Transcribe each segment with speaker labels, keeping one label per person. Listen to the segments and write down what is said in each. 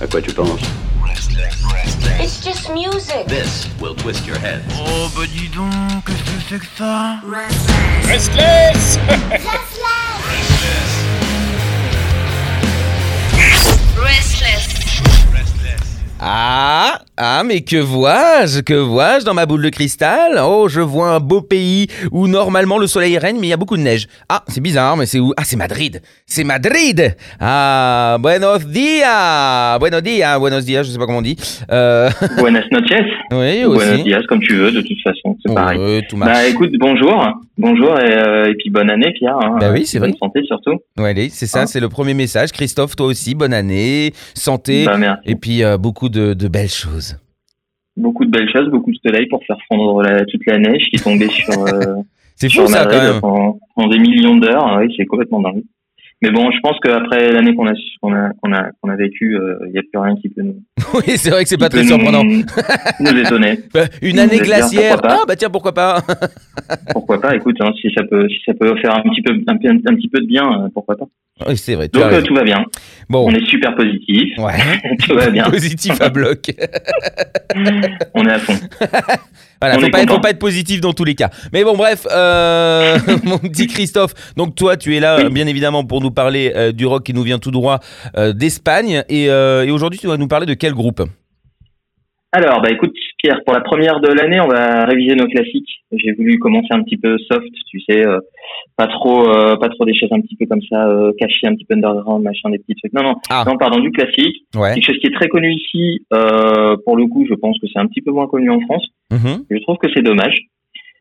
Speaker 1: À quoi tu penses
Speaker 2: It's just music.
Speaker 1: This will twist your head.
Speaker 3: Oh bah dis donc, qu'est-ce que c'est que ça
Speaker 4: Restless
Speaker 2: Restless.
Speaker 5: Ah, ah, mais que vois-je Que vois-je dans ma boule de cristal? Oh, je vois un beau pays où normalement le soleil règne, mais il y a beaucoup de neige. Ah, c'est bizarre, mais c'est où? Ah, c'est Madrid C'est Madrid Ah, buenos dias Buenos dias, buenos dias, je sais pas comment on dit. Euh,
Speaker 6: Buenas noches.
Speaker 5: oui,
Speaker 6: Buenos
Speaker 5: aussi.
Speaker 6: dias, comme tu veux, de toute façon, c'est pareil.
Speaker 5: Ouais, tout marche.
Speaker 6: Bah écoute, bonjour. Bonjour et, euh, et puis bonne année, Pierre. hein.
Speaker 5: Bah oui, c'est
Speaker 6: Bonne
Speaker 5: vrai.
Speaker 6: santé surtout.
Speaker 5: Allez, c'est ça,
Speaker 6: Hein
Speaker 5: c'est le premier message. Christophe, toi aussi, bonne année, santé,
Speaker 6: Bah merci.
Speaker 5: et puis euh, beaucoup de, de belles choses.
Speaker 6: Beaucoup de belles choses, beaucoup de soleil pour faire fondre la- toute la neige qui tombée sur, euh,
Speaker 5: C'est fou ça quand même.
Speaker 6: pendant, pendant des millions d'heures. Oui, c'est complètement dingue. Mais bon, je pense qu'après l'année qu'on a, qu'on a, qu'on a, qu'on a vécu, il n'y a plus rien qui peut nous,
Speaker 5: Oui, c'est vrai que c'est pas très surprenant.
Speaker 6: nous, nous étonner.
Speaker 5: Euh, Une année glaciaire. Ah bah tiens, pourquoi pas
Speaker 6: Pourquoi pas Écoute, hein, si ça peut, si ça peut faire un petit peu, un, peu- un petit peu de bien, euh, pourquoi pas
Speaker 5: Oui, c'est vrai.
Speaker 6: Donc euh, tout va bien.
Speaker 5: Bon,
Speaker 6: On est super positif.
Speaker 5: ouais.
Speaker 6: tout va bien.
Speaker 5: Positif à bloc.
Speaker 6: On est à fond.
Speaker 5: Voilà,
Speaker 6: On
Speaker 5: faut
Speaker 6: est
Speaker 5: pas, être,
Speaker 6: content.
Speaker 5: faut pas être positif dans tous les cas. Mais bon, bref, euh, mon petit Christophe. Donc toi, tu es là,
Speaker 6: Oui.
Speaker 5: bien évidemment, pour nous parler euh, du rock qui nous vient tout droit d'Espagne. Et, et aujourd'hui, tu vas nous parler de quel groupe?
Speaker 6: Alors, bah écoute, Pierre, pour la première de l'année, on va réviser nos classiques. J'ai voulu commencer un petit peu soft, tu sais, euh, pas trop, euh, pas trop des choses un petit peu comme ça, euh, cachées, un petit peu underground, machin, des petits trucs. Non, non,
Speaker 5: Ah.
Speaker 6: non, pardon, du classique.
Speaker 5: Ouais.
Speaker 6: Quelque chose qui est très connu ici. Euh, pour le coup, je pense que c'est un petit peu moins connu en France.
Speaker 5: Mhm.
Speaker 6: Je trouve que c'est dommage.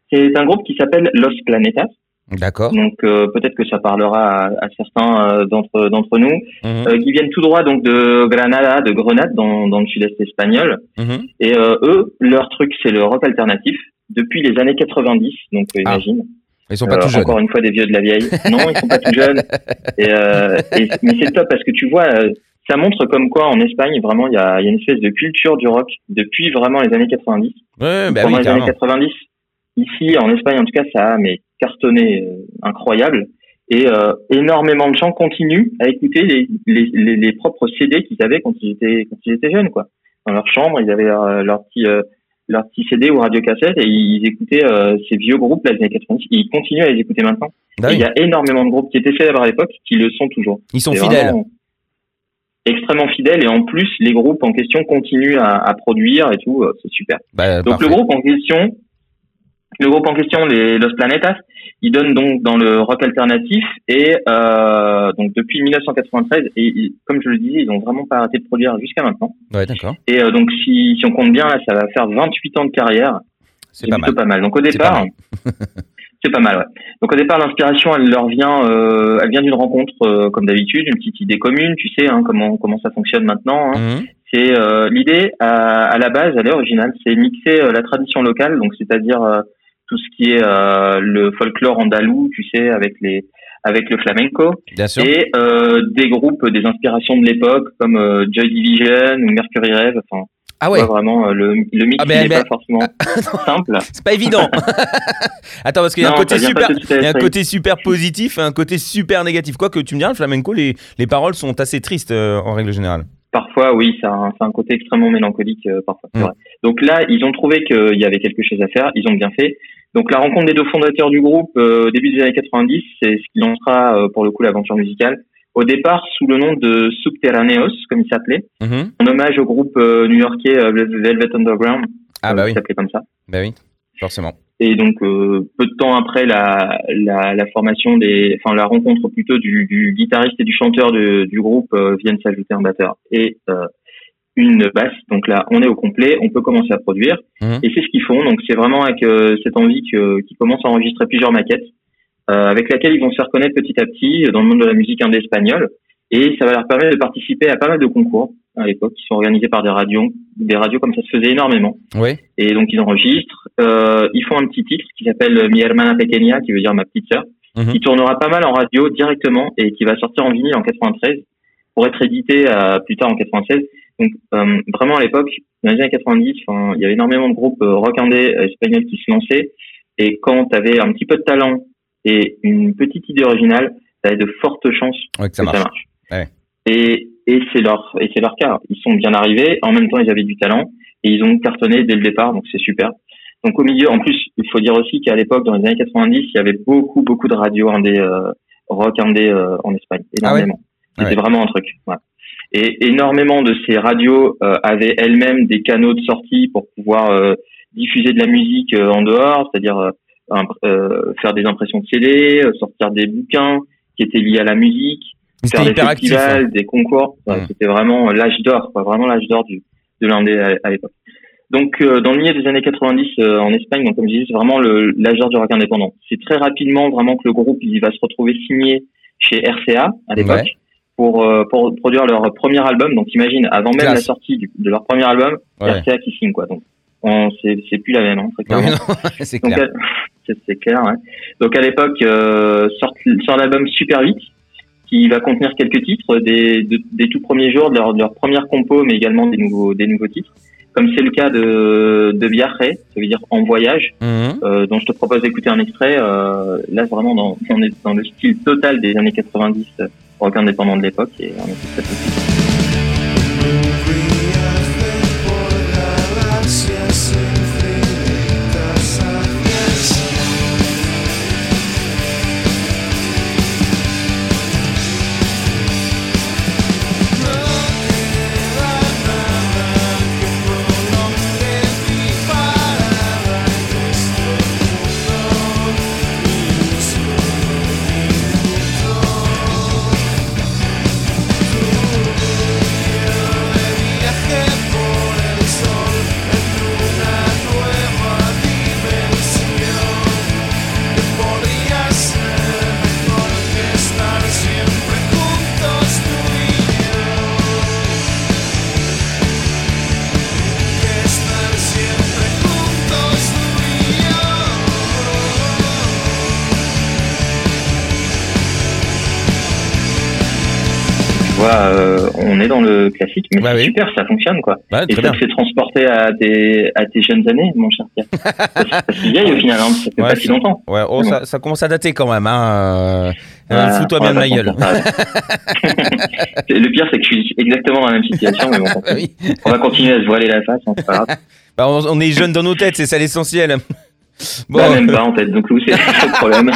Speaker 6: C'est un groupe qui s'appelle Los Planetas.
Speaker 5: D'accord.
Speaker 6: Donc euh, peut-être que ça parlera à, à certains euh, d'entre d'entre nous,
Speaker 5: Mhm.
Speaker 6: euh, qui viennent tout droit donc de Granada, de Grenade, dans, dans le sud-est espagnol.
Speaker 5: Mhm.
Speaker 6: Et euh, eux, leur truc, c'est le rock alternatif depuis les années 90. Donc, euh,
Speaker 5: Ah,
Speaker 6: imagine.
Speaker 5: Ils sont pas
Speaker 6: Euh,
Speaker 5: tout jeunes.
Speaker 6: Encore une fois, des vieux de la vieille. Non, ils sont pas tout jeunes. Et, euh, et- mais c'est top parce que tu vois, ça montre comme quoi en Espagne, vraiment, il y a, y a une espèce de culture du rock depuis vraiment les années 90.
Speaker 5: Ouais, bah oui,
Speaker 6: les années
Speaker 5: carrément.
Speaker 6: 90, ici, en Espagne, en tout cas, ça a mais cartonné euh, incroyable. Et euh, énormément de gens continuent à écouter les, les, les, les propres CD qu'ils avaient quand ils étaient quand ils étaient jeunes, quoi. Dans leur chambre, ils avaient leur, leur petit euh, leur petit CD ou radiocassette et ils écoutaient euh, ces vieux groupes là, des années 90. Ils continuent à les écouter maintenant.
Speaker 5: Bah
Speaker 6: il y a énormément de groupes qui étaient célèbres à l'époque qui le sont toujours.
Speaker 5: Ils sont fidèles.
Speaker 6: Extrêmement fidèles et en plus les groupes en question continuent à, à produire et tout, euh, c'est super.
Speaker 5: Bah,
Speaker 6: Donc
Speaker 5: parfait.
Speaker 6: le groupe en question, le groupe en question, les Los Planetas, ils donnent donc dans le rock alternatif et euh, donc depuis 1993 et ils- comme je le disais, ils ont vraiment pas arrêté de produire jusqu'à maintenant.
Speaker 5: Ouais, d'accord.
Speaker 6: Et euh, donc si, si on compte bien là, ça va faire 28 ans de carrière.
Speaker 5: C'est pas
Speaker 6: plutôt
Speaker 5: mal.
Speaker 6: pas mal. Donc au départ, c'est pas mal. Ouais. Donc au départ, l'inspiration, elle leur vient, euh, elle vient d'une rencontre euh, comme d'habitude, une petite idée commune. Tu sais hein, comment comment ça fonctionne maintenant. hein.
Speaker 5: Mhm.
Speaker 6: C'est euh, l'idée à, à la base, elle est originale, c'est mixer euh, la tradition locale, donc c'est-à-dire euh, tout ce qui est euh, le folklore andalou, tu sais, avec les avec le flamenco,
Speaker 5: Bien sûr.
Speaker 6: et euh, des groupes, des inspirations de l'époque comme euh, Joy Division ou Mercury Rev. Enfin,
Speaker 5: Ah ouais.
Speaker 6: vraiment euh, le, le mix
Speaker 5: Ah ben,
Speaker 6: n'est
Speaker 5: ben-
Speaker 6: pas forcément simple.
Speaker 5: C'est pas évident. Attends, parce qu'il y a un côté super, il y a un côté super positif et un côté super négatif. Quoique tu me diras, le flamenco, les, les paroles sont assez tristes euh, en règle générale.
Speaker 6: Parfois, oui, ça a un, ça a un côté extrêmement mélancolique, euh, parfois. vrai. Donc là, ils ont trouvé qu'il y avait quelque chose à faire, ils ont bien fait. Donc la rencontre des deux fondateurs du groupe euh, au début des années 90, c'est ce qui lancera euh, pour le coup l'aventure musicale. Au départ, sous le nom de Subterraneos, comme il s'appelait,
Speaker 5: Mhm.
Speaker 6: en hommage au groupe euh, new-yorkais Velvet Underground,
Speaker 5: Ah bah
Speaker 6: qui
Speaker 5: oui,
Speaker 6: s'appelait comme ça.
Speaker 5: bah oui, forcément.
Speaker 6: Et donc euh, peu de temps après la, la, la formation des, enfin la rencontre plutôt du, du guitariste et du chanteur de- du groupe euh, viennent s'ajouter un batteur et euh, une basse. Donc là, on est au complet, on peut commencer à produire.
Speaker 5: Mhm.
Speaker 6: Et c'est ce qu'ils font. Donc c'est vraiment avec euh, cette envie que- qu'ils commencent à enregistrer plusieurs maquettes, euh, avec laquelle ils vont se faire connaître petit à petit dans le monde de la musique indé espagnole. Et ça va leur permettre de participer à pas mal de concours à l'époque, qui sont organisés par des radios, des radios comme ça se faisait énormément.
Speaker 5: Oui,
Speaker 6: Et donc ils enregistrent. Euh, ils font un petit titre qui s'appelle Mi hermana pequeña, qui veut dire ma petite sœur,
Speaker 5: Mhm.
Speaker 6: qui tournera pas mal en radio directement et qui va sortir en vinyle en 93 pour être édité euh, plus tard en 96. Donc euh, vraiment à l'époque, dans les années 90, enfin, il y avait énormément de groupes euh, rock indé euh, espagnols qui se lançaient. Et quand tu avais un petit peu de talent et une petite idée originale, tu avais de fortes chances
Speaker 5: ouais, que ça
Speaker 6: que
Speaker 5: marche.
Speaker 6: ça marche.
Speaker 5: Ouais.
Speaker 6: Et et c'est leur et c'est leur cas. Ils sont bien arrivés. En même temps, ils avaient du talent et ils ont cartonné dès le départ, donc c'est super. Donc au milieu, en plus, il faut dire aussi qu'à l'époque, dans les années 90, il y avait beaucoup beaucoup de radios indé euh, rock indé euh, en Espagne,
Speaker 5: Ah ouais?
Speaker 6: Énormément.
Speaker 5: Ah
Speaker 6: C'était vraiment un truc. ouais. Et énormément de ces radios euh, avaient elles-mêmes des canaux de sortie pour pouvoir euh, diffuser de la musique euh, en dehors, c'est-à-dire euh, faire des impressions de CD, sortir des bouquins qui étaient liés à la musique,
Speaker 5: C'était
Speaker 6: faire des
Speaker 5: hyper actif.
Speaker 6: festivals, des concours. Ouais,
Speaker 5: Mm.
Speaker 6: C'était vraiment euh, l'âge d'or, quoi, vraiment l'âge d'or du de l'indé à, à l'époque. Donc euh, dans le milieu des années 90 euh, en Espagne, donc comme je disais, c'est vraiment l'âge d'or du rock indépendant. C'est très rapidement vraiment que le groupe il va se retrouver signé chez RCA à l'époque
Speaker 5: Ouais.
Speaker 6: pour pour, pour produire leur premier album. Donc imagine avant même
Speaker 5: Classe.
Speaker 6: la sortie du- de leur premier album,
Speaker 5: Ouais.
Speaker 6: RCA qui signe quoi. Donc on c'est c'est plus la même hein, très clairement.
Speaker 5: c'est clair.
Speaker 6: c'est clair. Ouais. Donc à l'époque, euh, sort, sort l'album Super 8, qui va contenir quelques titres des, de- des tout premiers jours de leur, de leur première compo, mais également des nouveaux, des nouveaux titres. Comme c'est le cas de, de Viaje, ça veut dire en voyage,
Speaker 5: Mhm.
Speaker 6: euh, dont je te propose d'écouter un extrait. Euh, là, vraiment, dans, on est dans le style total des années 90, euh, rock indépendant de l'époque, et on écoute ça tout de suite. Le classique, mais
Speaker 5: Bah
Speaker 6: c'est
Speaker 5: oui.
Speaker 6: super, ça fonctionne, quoi.
Speaker 5: Ouais,
Speaker 6: Et ça te fait transporter à tes, à tes jeunes années, mon cher Pierre. se vieille au final, hein, ça fait
Speaker 5: Ouais,
Speaker 6: pas si longtemps.
Speaker 5: Ouais, oh, ça, ça commence à dater quand même. Hein. euh, Fous-toi bien de ma gueule.
Speaker 6: le pire, c'est que je suis exactement dans la même situation, mais bon,
Speaker 5: oui.
Speaker 6: on va continuer à se voiler la face, hein, c'est pas grave.
Speaker 5: Bah, on, on est jeunes dans nos têtes, c'est ça l'essentiel. Bon,
Speaker 6: Bah, même pas en tête, donc c'est le problème.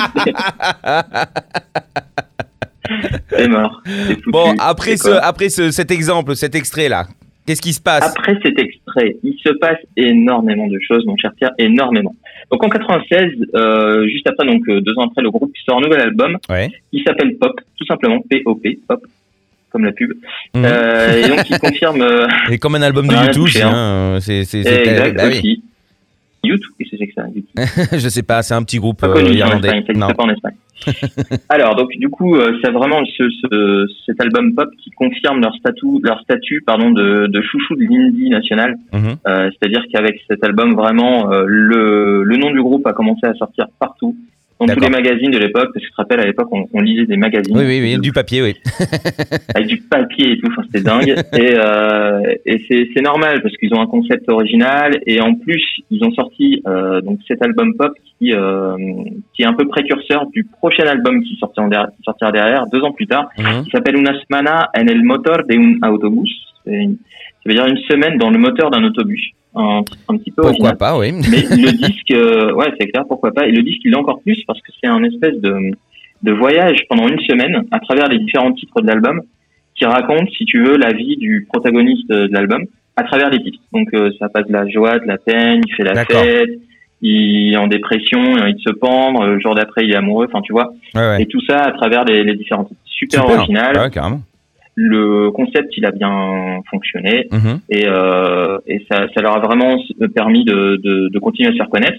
Speaker 6: C'est mort.
Speaker 5: bon après, ce, après ce, cet exemple, cet extrait-là, qu'est-ce qui se passe
Speaker 6: Après cet extrait, il se passe énormément de choses, mon cher Pierre, énormément. Donc en 96, euh, juste après, donc euh, deux ans après, le groupe sort un nouvel album
Speaker 5: Ouais.
Speaker 6: qui s'appelle Pop, tout simplement P-O-P, Pop, comme la pub.
Speaker 5: Mhm.
Speaker 6: Euh, et donc il confirme euh,
Speaker 5: Et comme un album de
Speaker 6: Ah,
Speaker 5: YouTube, c'est,
Speaker 6: hein. exact
Speaker 5: oui.
Speaker 6: aussi. YouTube, qu'est-ce que c'est que ça YouTube?
Speaker 5: Je sais pas, c'est un petit groupe
Speaker 6: Pas connu en
Speaker 5: irlandais.
Speaker 6: Ça n'existe pas en Espagne. Alors donc du coup, euh, c'est vraiment ce, ce- cet album Pop qui confirme leur statut, leur statut pardon de, de chouchou de l'indie national.
Speaker 5: Mhm.
Speaker 6: Euh, C'est-à-dire qu'avec cet album, vraiment, euh, le, le nom du groupe a commencé à sortir partout, dans tous les magazines de l'époque, parce que je te rappelle, à l'époque, on, on lisait des magazines
Speaker 5: Oui, oui, oui, du papier, oui.
Speaker 6: avec du papier et tout, enfin, c'était dingue. et euh, et c'est c'est normal, parce qu'ils ont un concept original, et en plus, ils ont sorti euh, donc cet album pop qui, euh, qui est un peu précurseur du prochain album qui sortira, derrière, qui sortira derrière, deux ans plus tard,
Speaker 5: Mhm.
Speaker 6: qui s'appelle Una semana en el motor de un une- Ça veut dire une semaine dans le moteur d'un autobus. Un, un petit peu
Speaker 5: Pourquoi
Speaker 6: original.
Speaker 5: pas, oui.
Speaker 6: Mais le disque, euh, ouais, c'est clair, pourquoi pas. Et le disque, il est encore plus parce que c'est un espèce de, de voyage pendant une semaine à travers les différents titres de l'album qui raconte, si tu veux, la vie du protagoniste de l'album à travers les titres. Donc, euh, ça passe de la joie, de la peine, il fait la fête, il est en dépression, il a envie de se pendre, le jour d'après, il est amoureux, enfin, tu vois.
Speaker 5: Ouais, ouais.
Speaker 6: Et tout ça à travers les, les différents titres. Super,
Speaker 5: Super.
Speaker 6: original.
Speaker 5: Ouais, carrément.
Speaker 6: Le concept, il a bien fonctionné
Speaker 5: Mhm.
Speaker 6: et, euh, et ça, ça leur a vraiment permis de, de, de continuer à se faire connaître.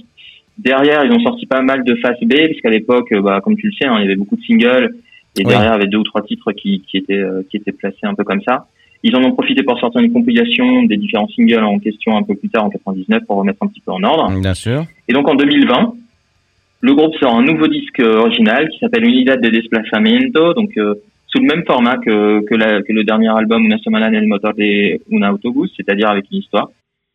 Speaker 6: Derrière, ils ont sorti pas mal de face B, parce qu'à l'époque, bah, comme tu le sais, hein, il y avait beaucoup de singles, et derrière, il y avait deux ou trois titres qui, qui, étaient, euh, qui étaient placés un peu comme ça. Ils en ont profité pour sortir une compilation des différents singles en question un peu plus tard, en 99, pour remettre un petit peu en ordre.
Speaker 5: Bien sûr.
Speaker 6: Et donc en 2020, le groupe sort un nouveau disque original qui s'appelle Unidad de Desplazamiento, donc euh, sous le même format que, que, la- que le dernier album Una Semana en el Motor de Una Autobus, c'est-à-dire avec une histoire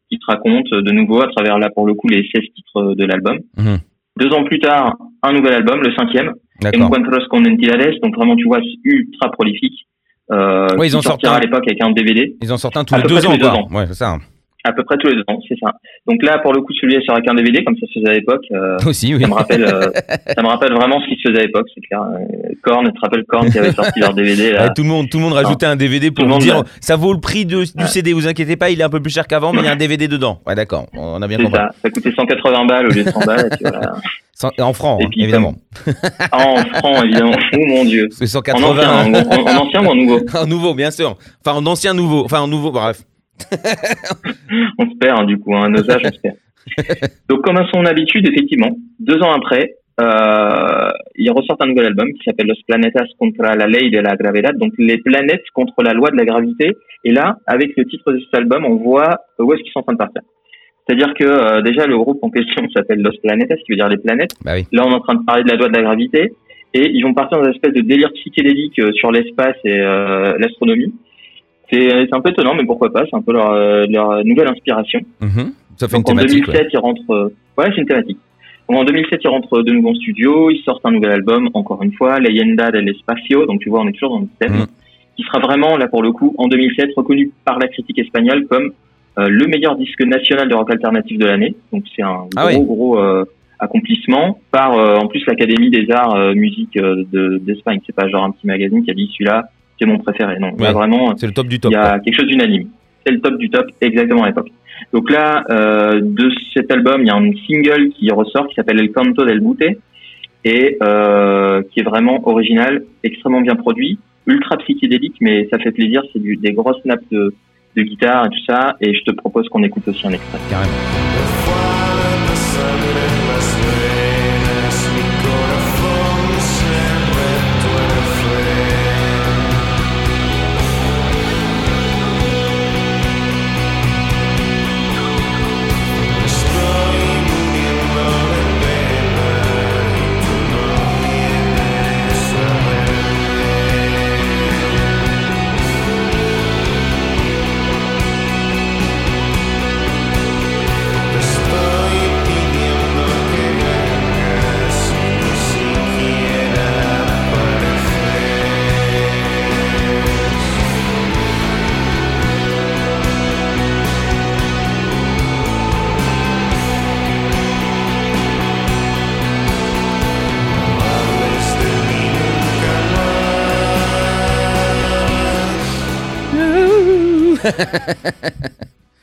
Speaker 6: qui se raconte de nouveau à travers là pour le coup les 16 titres de l'album.
Speaker 5: Mhm.
Speaker 6: Deux ans plus tard, un nouvel album, le cinquième. Encuentros con Entidades, donc vraiment tu vois ultra prolifique. Euh,
Speaker 5: Ouais, ils en sortent un.
Speaker 6: à l'époque avec un DVD.
Speaker 5: Ils en sortent un tous les deux ans,
Speaker 6: deux
Speaker 5: quoi.
Speaker 6: ans.
Speaker 5: Ouais, c'est ça.
Speaker 6: À peu près tous les deux ans, c'est ça. Donc là, pour le coup, celui-là sera avec un DVD, comme ça se faisait à l'époque. euh,
Speaker 5: Aussi, oui.
Speaker 6: ça me rappelle, euh, ça me rappelle vraiment ce qui se faisait à l'époque, c'est clair. Euh, Korn, tu te rappelles Korn qui avait sorti leur DVD là.
Speaker 5: Ouais, tout le monde, tout le monde rajoutait un DVD pour
Speaker 6: monde,
Speaker 5: dire ça vaut le prix de- du
Speaker 6: Ouais.
Speaker 5: CD, vous inquiétez pas, il est un peu plus cher qu'avant, mais il y a un DVD dedans. Ouais, d'accord, on a bien compris.
Speaker 6: ça. Ça coûtait 180 balles au lieu de 100 balles. Et puis voilà.
Speaker 5: Sans- En francs, hein, évidemment.
Speaker 6: Ah, en francs, évidemment. Oh mon dieu.
Speaker 5: C'est
Speaker 6: En
Speaker 5: 180.
Speaker 6: ancien, en, en- en ancien ou en nouveau
Speaker 5: En nouveau, bien sûr. Enfin, en ancien nouveau. Enfin, en nouveau, bref.
Speaker 6: On se perd, hein, du coup, un osage, on se perd. Donc, comme à son habitude, effectivement, deux ans après, euh, il ressort un nouvel album qui s'appelle Los Planetas contra la ley de la gravedad, donc les planètes contre la loi de la gravité. Et là, avec le titre de cet album, on voit où est-ce qu'ils sont en train de partir. C'est-à-dire que euh, déjà le groupe en question s'appelle Los Planetas, qui veut dire les planètes.
Speaker 5: Bah oui.
Speaker 6: Là, on est en train de parler de la loi de la gravité, et ils vont partir dans une espèce de délire psychédélique euh, sur l'espace et euh, l'astronomie. C'est c'est un peu étonnant, mais pourquoi pas C'est un peu leur, euh, leur nouvelle inspiration.
Speaker 5: Mhm. Ça fait
Speaker 6: Donc
Speaker 5: une
Speaker 6: en
Speaker 5: thématique.
Speaker 6: 2007, ils rentrent. euh, Ouais, c'est une thématique. Donc, en 2007, ils rentrent de nouveau en studio. Ils sortent un nouvel album, encore une fois, Leyenda del Espacio. Donc tu vois, on est toujours dans le thème,
Speaker 5: Mhm.
Speaker 6: qui sera vraiment là pour le coup en 2007 reconnu par la critique espagnole comme euh, le meilleur disque national de rock alternatif de l'année. Donc c'est un
Speaker 5: Ah
Speaker 6: gros
Speaker 5: oui.
Speaker 6: gros euh, accomplissement par euh, en plus l'Académie des Arts euh, Musique euh, de- d'Espagne. c'est pas genre un petit magazine qui a dit celui-là c'est mon préféré. Non,
Speaker 5: Ouais.
Speaker 6: là vraiment
Speaker 5: C'est le top du top.
Speaker 6: il y
Speaker 5: quoi.
Speaker 6: a quelque chose d'unanime. C'est le top du top, exactement à l'époque. Donc là, euh, de cet album, il y a un single qui ressort qui s'appelle El Canto del Bute et euh, qui est vraiment original, extrêmement bien produit, ultra psychédélique, mais ça fait plaisir. C'est des grosses nappes de, de guitare et tout ça. Et je te propose qu'on écoute aussi un extrait.
Speaker 5: Carrément.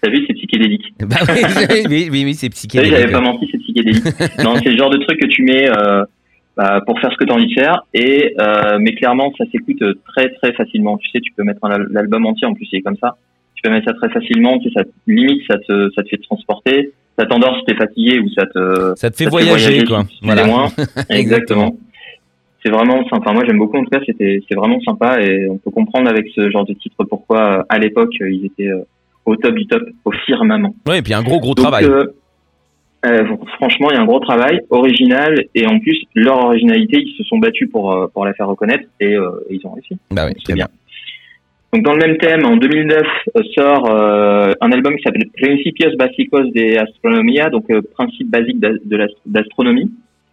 Speaker 6: T'as vu, c'est psychédélique.
Speaker 5: bah oui, oui, oui, oui, c'est psychédélique.
Speaker 6: j'avais pas menti, c'est psychédélique. non, c'est le genre de truc que tu mets euh, bah, pour faire ce que tu as envie de faire. Et euh, mais clairement, ça s'écoute très très facilement. Tu sais, tu peux mettre l'album entier en plus, il est comme ça. Tu peux mettre ça très facilement. Tu sais, ça limite, ça te ça te fait te transporter. Ça t'endort si t'es fatigué ou ça te
Speaker 5: Ça te fait
Speaker 6: ça te
Speaker 5: voyager, quoi. Voilà.
Speaker 6: Exactement. C'est vraiment sympa. Moi, j'aime beaucoup. En tout cas, c'était c'est vraiment sympa et on peut comprendre avec ce genre de titre pourquoi euh, à l'époque euh, ils étaient euh, au top du top, au firmament.
Speaker 5: Ouais, et puis un gros, gros
Speaker 6: Donc,
Speaker 5: travail.
Speaker 6: euh, euh, franchement, il y a un gros travail original et en plus leur originalité, ils se sont battus pour pour la faire reconnaître et, euh, ils ont réussi.
Speaker 5: bah oui,
Speaker 6: c'est
Speaker 5: bien.
Speaker 6: Donc dans le même thème, en 2009 euh, sort euh, un album qui s'appelle Principios Básicos de Astronomía, donc principes basiques de l'ast- d'astronomie.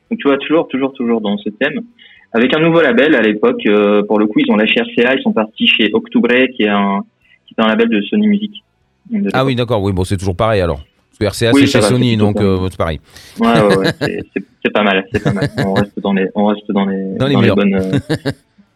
Speaker 6: Donc tu vois toujours, toujours, toujours dans ce thème. Avec un nouveau label à l'époque, euh, pour le coup, ils ont lâché RCA, ils sont partis chez Octubre, qui est un qui est un label de Sony Music. De
Speaker 5: Ah oui, d'accord, oui, bon, c'est toujours pareil alors. Parce que RCA,
Speaker 6: Oui,
Speaker 5: c'est chez
Speaker 6: va,
Speaker 5: Sony, donc euh, c'est pareil.
Speaker 6: Ouais, ouais, ouais, c'est- pas mal, c'est pas mal. On reste dans les, on reste dans les,
Speaker 5: Dans les
Speaker 6: bonnes. euh,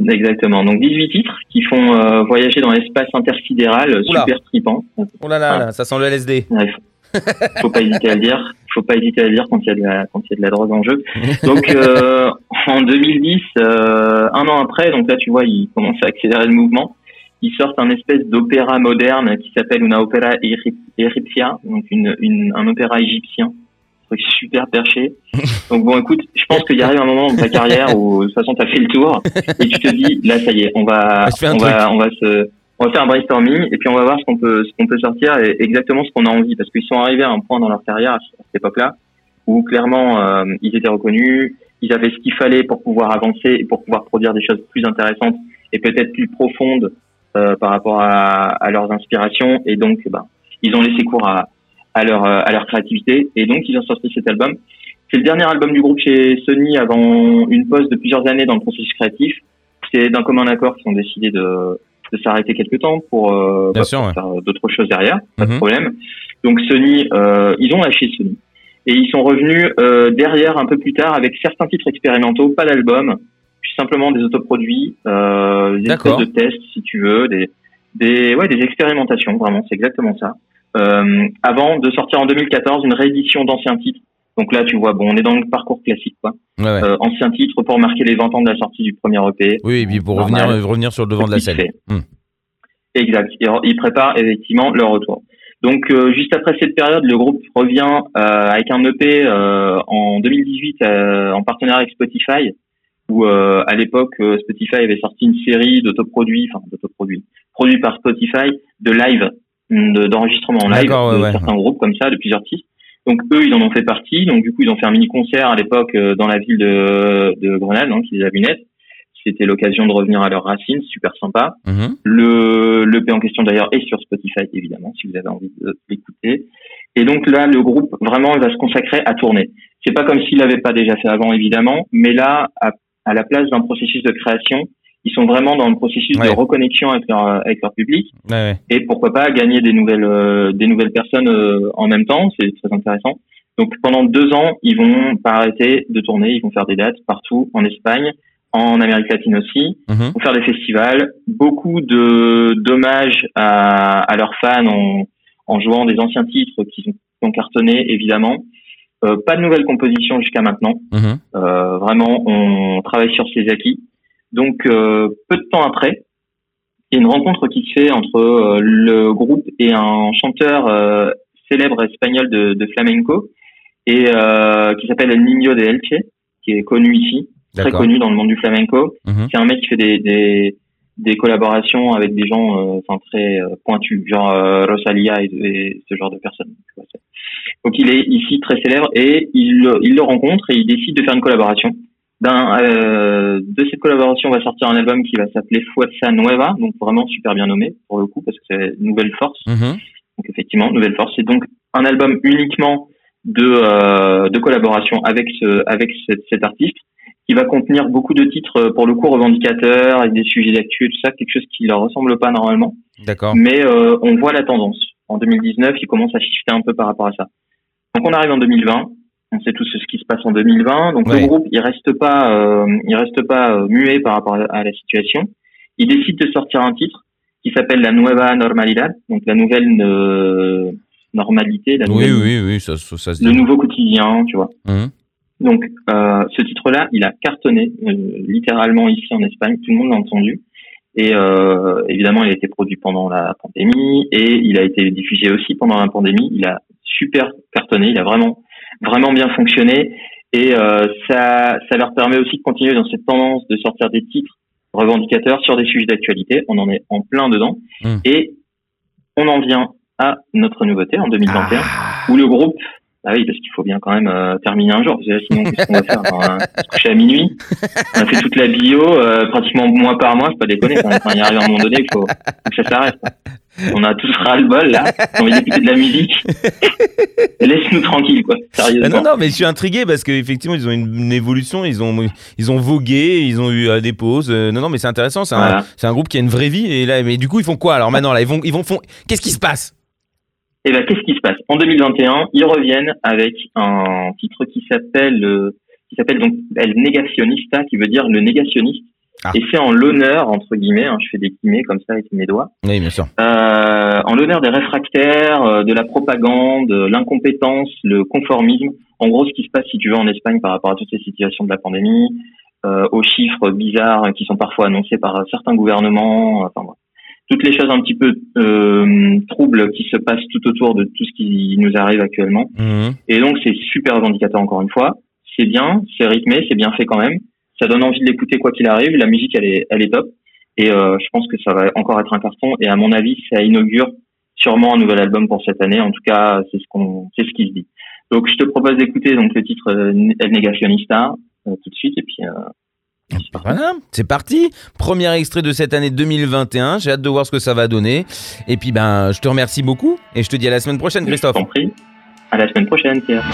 Speaker 6: Exactement. Donc 18 titres qui font euh, voyager dans l'espace intersidéral, super trippant.
Speaker 5: Oh là là, là, ça sent le LSD.
Speaker 6: Ouais, faut, faut pas hésiter à le dire. Faut pas hésiter à le dire quand il y a de la, quand il y a de la drogue en jeu. Donc euh, en 2010, euh, un an après, donc là tu vois, ils commencent à accélérer le mouvement. Ils sortent un espèce d'opéra moderne qui s'appelle una opera égyptia, donc une, une, un opéra égyptien, un truc super perché. Donc bon, écoute, je pense qu'il y arrive un moment dans ta carrière où de toute façon t'as fait le tour et tu te dis là ça y est, on va,
Speaker 5: un
Speaker 6: on va, on va se, on va faire un brainstorming et puis on va voir ce qu'on peut, ce qu'on peut sortir et exactement ce qu'on a envie parce qu'ils sont arrivés à un point dans leur carrière à cette époque-là où clairement euh, ils étaient reconnus, ils avaient ce qu'il fallait pour pouvoir avancer et pour pouvoir produire des choses plus intéressantes et peut-être plus profondes euh, par rapport à, à leurs inspirations et donc bah, ils ont laissé cours à, à leur euh, à leur créativité et donc ils ont sorti cet album. C'est le dernier album du groupe chez Sony avant une pause de plusieurs années dans le processus créatif. C'est d'un commun accord qu'ils ont décidé de de s'arrêter quelque temps pour, euh, bah,
Speaker 5: sûr,
Speaker 6: pour
Speaker 5: ouais.
Speaker 6: faire d'autres choses derrière, pas de
Speaker 5: Mhm.
Speaker 6: problème. Donc Sony, euh, ils ont lâché Sony. Et ils sont revenus euh, derrière un peu plus tard avec certains titres expérimentaux, pas d'album, puis simplement des autoproduits, euh, des espèces de tests si tu veux, des, des, ouais, des expérimentations, vraiment, c'est exactement ça. Euh, avant de sortir en 2014 une réédition d'anciens titres. Donc là, tu vois, bon, on est dans le parcours classique, quoi.
Speaker 5: Ouais, ouais.
Speaker 6: Euh, anciens titres pour marquer les 20 ans de la sortie du premier EP.
Speaker 5: Oui, et puis pour
Speaker 6: normal.
Speaker 5: revenir, euh, revenir sur le devant de la scène. Hmm.
Speaker 6: Exact. Et Ils préparent effectivement leur retour. Donc euh, juste après cette période, le groupe revient euh, avec un EP euh, en 2018 euh, en partenariat avec Spotify, où euh, à l'époque Spotify avait sorti une série d'autoproduits, enfin d'autoproduits, produits par Spotify, de live, de- d'enregistrement en live
Speaker 5: ouais,
Speaker 6: de certains groupes comme ça, de plusieurs artistes. Donc eux, ils en ont fait partie. Donc du coup, ils ont fait un mini concert à l'époque euh, dans la ville de, de Grenade, donc ils avaient lunettes. C'était l'occasion de revenir à leurs racines, super sympa.
Speaker 5: Mhm.
Speaker 6: Le, le P en question d'ailleurs est sur Spotify évidemment si vous avez envie de l'écouter. Et donc là le groupe vraiment il va se consacrer à tourner. C'est pas comme s'il l'avait pas déjà fait avant évidemment, mais là à, à la place d'un processus de création, ils sont vraiment dans le processus
Speaker 5: Ouais.
Speaker 6: de reconnexion avec leur avec leur public
Speaker 5: Ouais, ouais.
Speaker 6: et pourquoi pas gagner des nouvelles euh, des nouvelles personnes euh, en même temps, c'est très intéressant. Donc pendant deux ans ils vont pas arrêter de tourner, ils vont faire des dates partout en Espagne, en Amérique latine aussi
Speaker 5: Mhm.
Speaker 6: pour faire des festivals, beaucoup de d'hommages à, à leurs fans en, en jouant des anciens titres qui ont, qui ont cartonné évidemment. Euh, pas de nouvelles compositions jusqu'à maintenant. Euh, vraiment, on travaille sur ses acquis. Donc, euh, peu de temps après, il y a une rencontre qui se fait entre euh, le groupe et un chanteur euh, célèbre espagnol de, de flamenco et euh, qui s'appelle El Niño de Elche, qui est connu ici, très connu dans le monde du flamenco.
Speaker 5: Mhm.
Speaker 6: C'est un mec qui fait des, des, des collaborations avec des gens euh, enfin très euh, pointus, genre euh, Rosalia et, et ce genre de personnes. Donc il est ici très célèbre et il, le- il le rencontre et il décide de faire une collaboration. D'un, euh, de cette collaboration va sortir un album qui va s'appeler Fuerza Nueva, donc vraiment super bien nommé pour le coup parce que c'est Nouvelle Force.
Speaker 5: Mhm.
Speaker 6: Donc effectivement, Nouvelle Force, c'est donc un album uniquement de, euh, de collaboration avec ce, avec cet, cet artiste qui va contenir beaucoup de titres euh, pour le coup revendicateurs avec des sujets d'actu et tout ça, quelque chose qui leur ressemble pas normalement.
Speaker 5: D'accord.
Speaker 6: Mais euh, on voit la tendance. En 2019, il commence à shifter un peu par rapport à ça. Donc on arrive en 2020. On sait tous ce qui se passe en 2020. Donc
Speaker 5: Ouais.
Speaker 6: le groupe, il reste pas, euh, il reste pas euh, muet par rapport à, la situation. Il décide de sortir un titre qui s'appelle la Nueva Normalidad, donc la nouvelle euh, normalité, la
Speaker 5: Oui,
Speaker 6: nouvelle,
Speaker 5: oui, oui, ça, ça, ça se
Speaker 6: le
Speaker 5: dit.
Speaker 6: nouveau quotidien, tu vois.
Speaker 5: Mhm.
Speaker 6: Donc, euh, ce titre-là, il a cartonné euh, littéralement ici en Espagne. Tout le monde l'a entendu. Et euh, évidemment, il a été produit pendant la pandémie et il a été diffusé aussi pendant la pandémie. Il a super cartonné. Il a vraiment, vraiment bien fonctionné. Et euh, ça, ça leur permet aussi de continuer dans cette tendance de sortir des titres revendicateurs sur des sujets d'actualité. On en est en plein dedans.
Speaker 5: Mm.
Speaker 6: Et on en vient à notre nouveauté en 2021
Speaker 5: Ah.
Speaker 6: où le groupe ah oui, parce qu'il faut bien quand même euh, terminer un jour, parce que là, sinon, qu'est-ce qu'on va faire On va se coucher à minuit? On a fait toute la bio, euh, pratiquement mois par mois, faut pas déconner. Quand, quand il arrive à un moment donné, il faut, faut que ça s'arrête. On a tous ras-le-bol, là. On envie d'écouter de la musique. Laisse-nous tranquille, quoi.
Speaker 5: Ah
Speaker 6: Sérieusement.
Speaker 5: non, non, mais je suis intrigué parce qu'effectivement, ils ont une, une évolution, ils ont, ils ont vogué, ils ont eu euh, des pauses. Euh, non, non, mais c'est intéressant, c'est un,
Speaker 6: Voilà.
Speaker 5: un groupe qui a une vraie vie. Et là, mais du coup, ils font quoi alors maintenant là Ils vont, ils vont font... Qu'est-ce qui se passe?
Speaker 6: Et ben, qu'est-ce qui se passe? En 2021, ils reviennent avec un titre qui s'appelle, euh, qui s'appelle donc El Negacionista, qui veut dire le négationniste.
Speaker 5: Ah.
Speaker 6: Et c'est en l'honneur, entre guillemets, hein, je fais des guillemets comme ça avec mes doigts,
Speaker 5: Oui, bien sûr.
Speaker 6: euh, en l'honneur des réfractaires, euh, de la propagande, euh, l'incompétence, le conformisme. En gros, ce qui se passe, si tu veux, en Espagne par rapport à toutes ces situations de la pandémie, euh, aux chiffres bizarres qui sont parfois annoncés par certains gouvernements, enfin bref. toutes les choses un petit peu euh, troubles qui se passent tout autour de tout ce qui nous arrive actuellement.
Speaker 5: Mhm.
Speaker 6: Et donc, c'est super revendicateur encore une fois. C'est bien, c'est rythmé, c'est bien fait quand même. Ça donne envie de l'écouter quoi qu'il arrive. La musique, elle est, elle est top. Et euh, je pense que ça va encore être un carton. Et à mon avis, ça inaugure sûrement un nouvel album pour cette année. En tout cas, c'est ce qu'on, c'est ce qui se dit. Donc, je te propose d'écouter donc le titre euh, El Negacionista euh, tout de suite. Et puis, euh, c'est parti.
Speaker 5: Voilà, c'est parti. Premier extrait de cette année 2021. J'ai hâte de voir ce que ça va donner. Et puis, ben, je te remercie beaucoup et je te dis à la semaine prochaine, Christophe.
Speaker 6: Je t'en prie. À la semaine prochaine, Pierre.